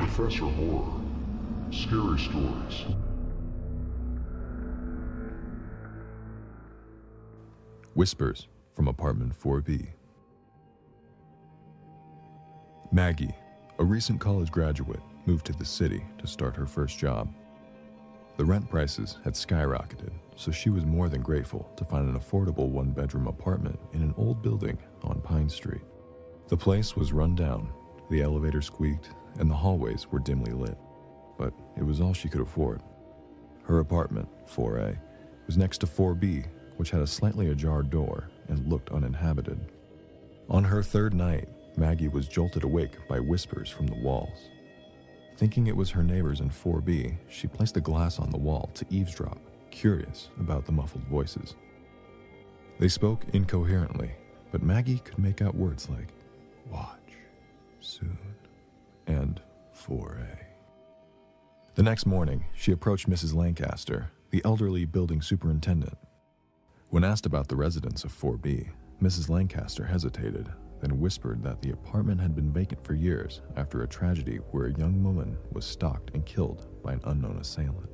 Professor Horror. Scary Stories. Whispers from Apartment 4B. Maggie, a recent college graduate, moved to the city to start her first job. The rent prices had skyrocketed, so she was more than grateful to find an affordable one bedroom apartment in an old building on Pine Street. The place was run down, the elevator squeaked, and the hallways were dimly lit. But it was all she could afford. Her apartment, 4A, was next to 4B, which had a slightly ajar door and looked uninhabited. On her third night, Maggie was jolted awake by whispers from the walls. Thinking it was her neighbors in 4B, she placed a glass on the wall to eavesdrop, curious about the muffled voices. They spoke incoherently, but Maggie could make out words like watch, soon, and 4A. The next morning, she approached Mrs. Lancaster, the elderly building superintendent. When asked about the residence of 4B, Mrs. Lancaster hesitated then whispered that the apartment had been vacant for years after a tragedy where a young woman was stalked and killed by an unknown assailant.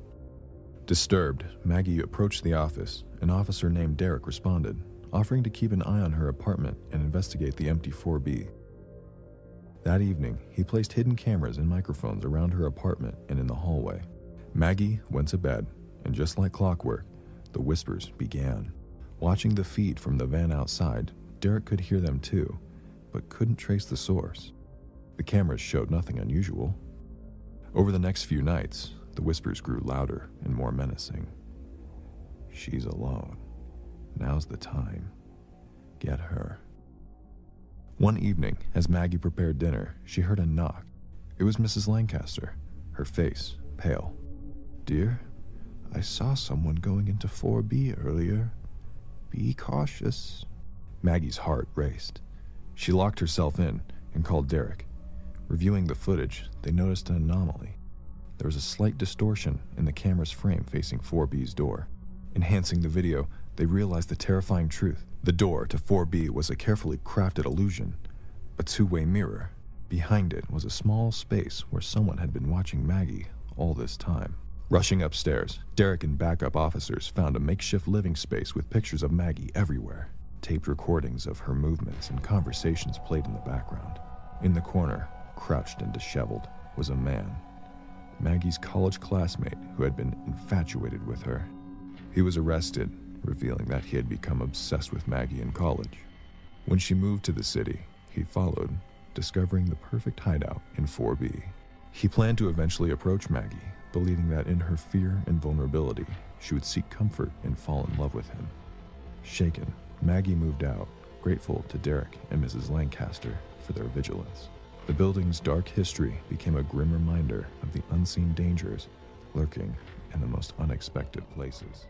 Disturbed, Maggie approached the office. An officer named Derek responded, offering to keep an eye on her apartment and investigate the empty 4B. That evening, he placed hidden cameras and microphones around her apartment and in the hallway. Maggie went to bed, and just like clockwork, the whispers began. Watching the feed from the van outside, Derek could hear them too, but couldn't trace the source. The cameras showed nothing unusual. Over the next few nights, the whispers grew louder and more menacing. She's alone. Now's the time. Get her. One evening, as Maggie prepared dinner, she heard a knock. It was Mrs. Lancaster, her face pale. Dear, I saw someone going into 4B earlier. Be cautious. Maggie's heart raced. She locked herself in and called Derek. Reviewing the footage, they noticed an anomaly. There was a slight distortion in the camera's frame facing 4B's door. Enhancing the video, they realized the terrifying truth. The door to 4B was a carefully crafted illusion, a two way mirror. Behind it was a small space where someone had been watching Maggie all this time. Rushing upstairs, Derek and backup officers found a makeshift living space with pictures of Maggie everywhere. Taped recordings of her movements and conversations played in the background. In the corner, crouched and disheveled, was a man, Maggie's college classmate who had been infatuated with her. He was arrested, revealing that he had become obsessed with Maggie in college. When she moved to the city, he followed, discovering the perfect hideout in 4B. He planned to eventually approach Maggie, believing that in her fear and vulnerability, she would seek comfort and fall in love with him. Shaken, Maggie moved out, grateful to Derek and Mrs. Lancaster for their vigilance. The building's dark history became a grim reminder of the unseen dangers lurking in the most unexpected places.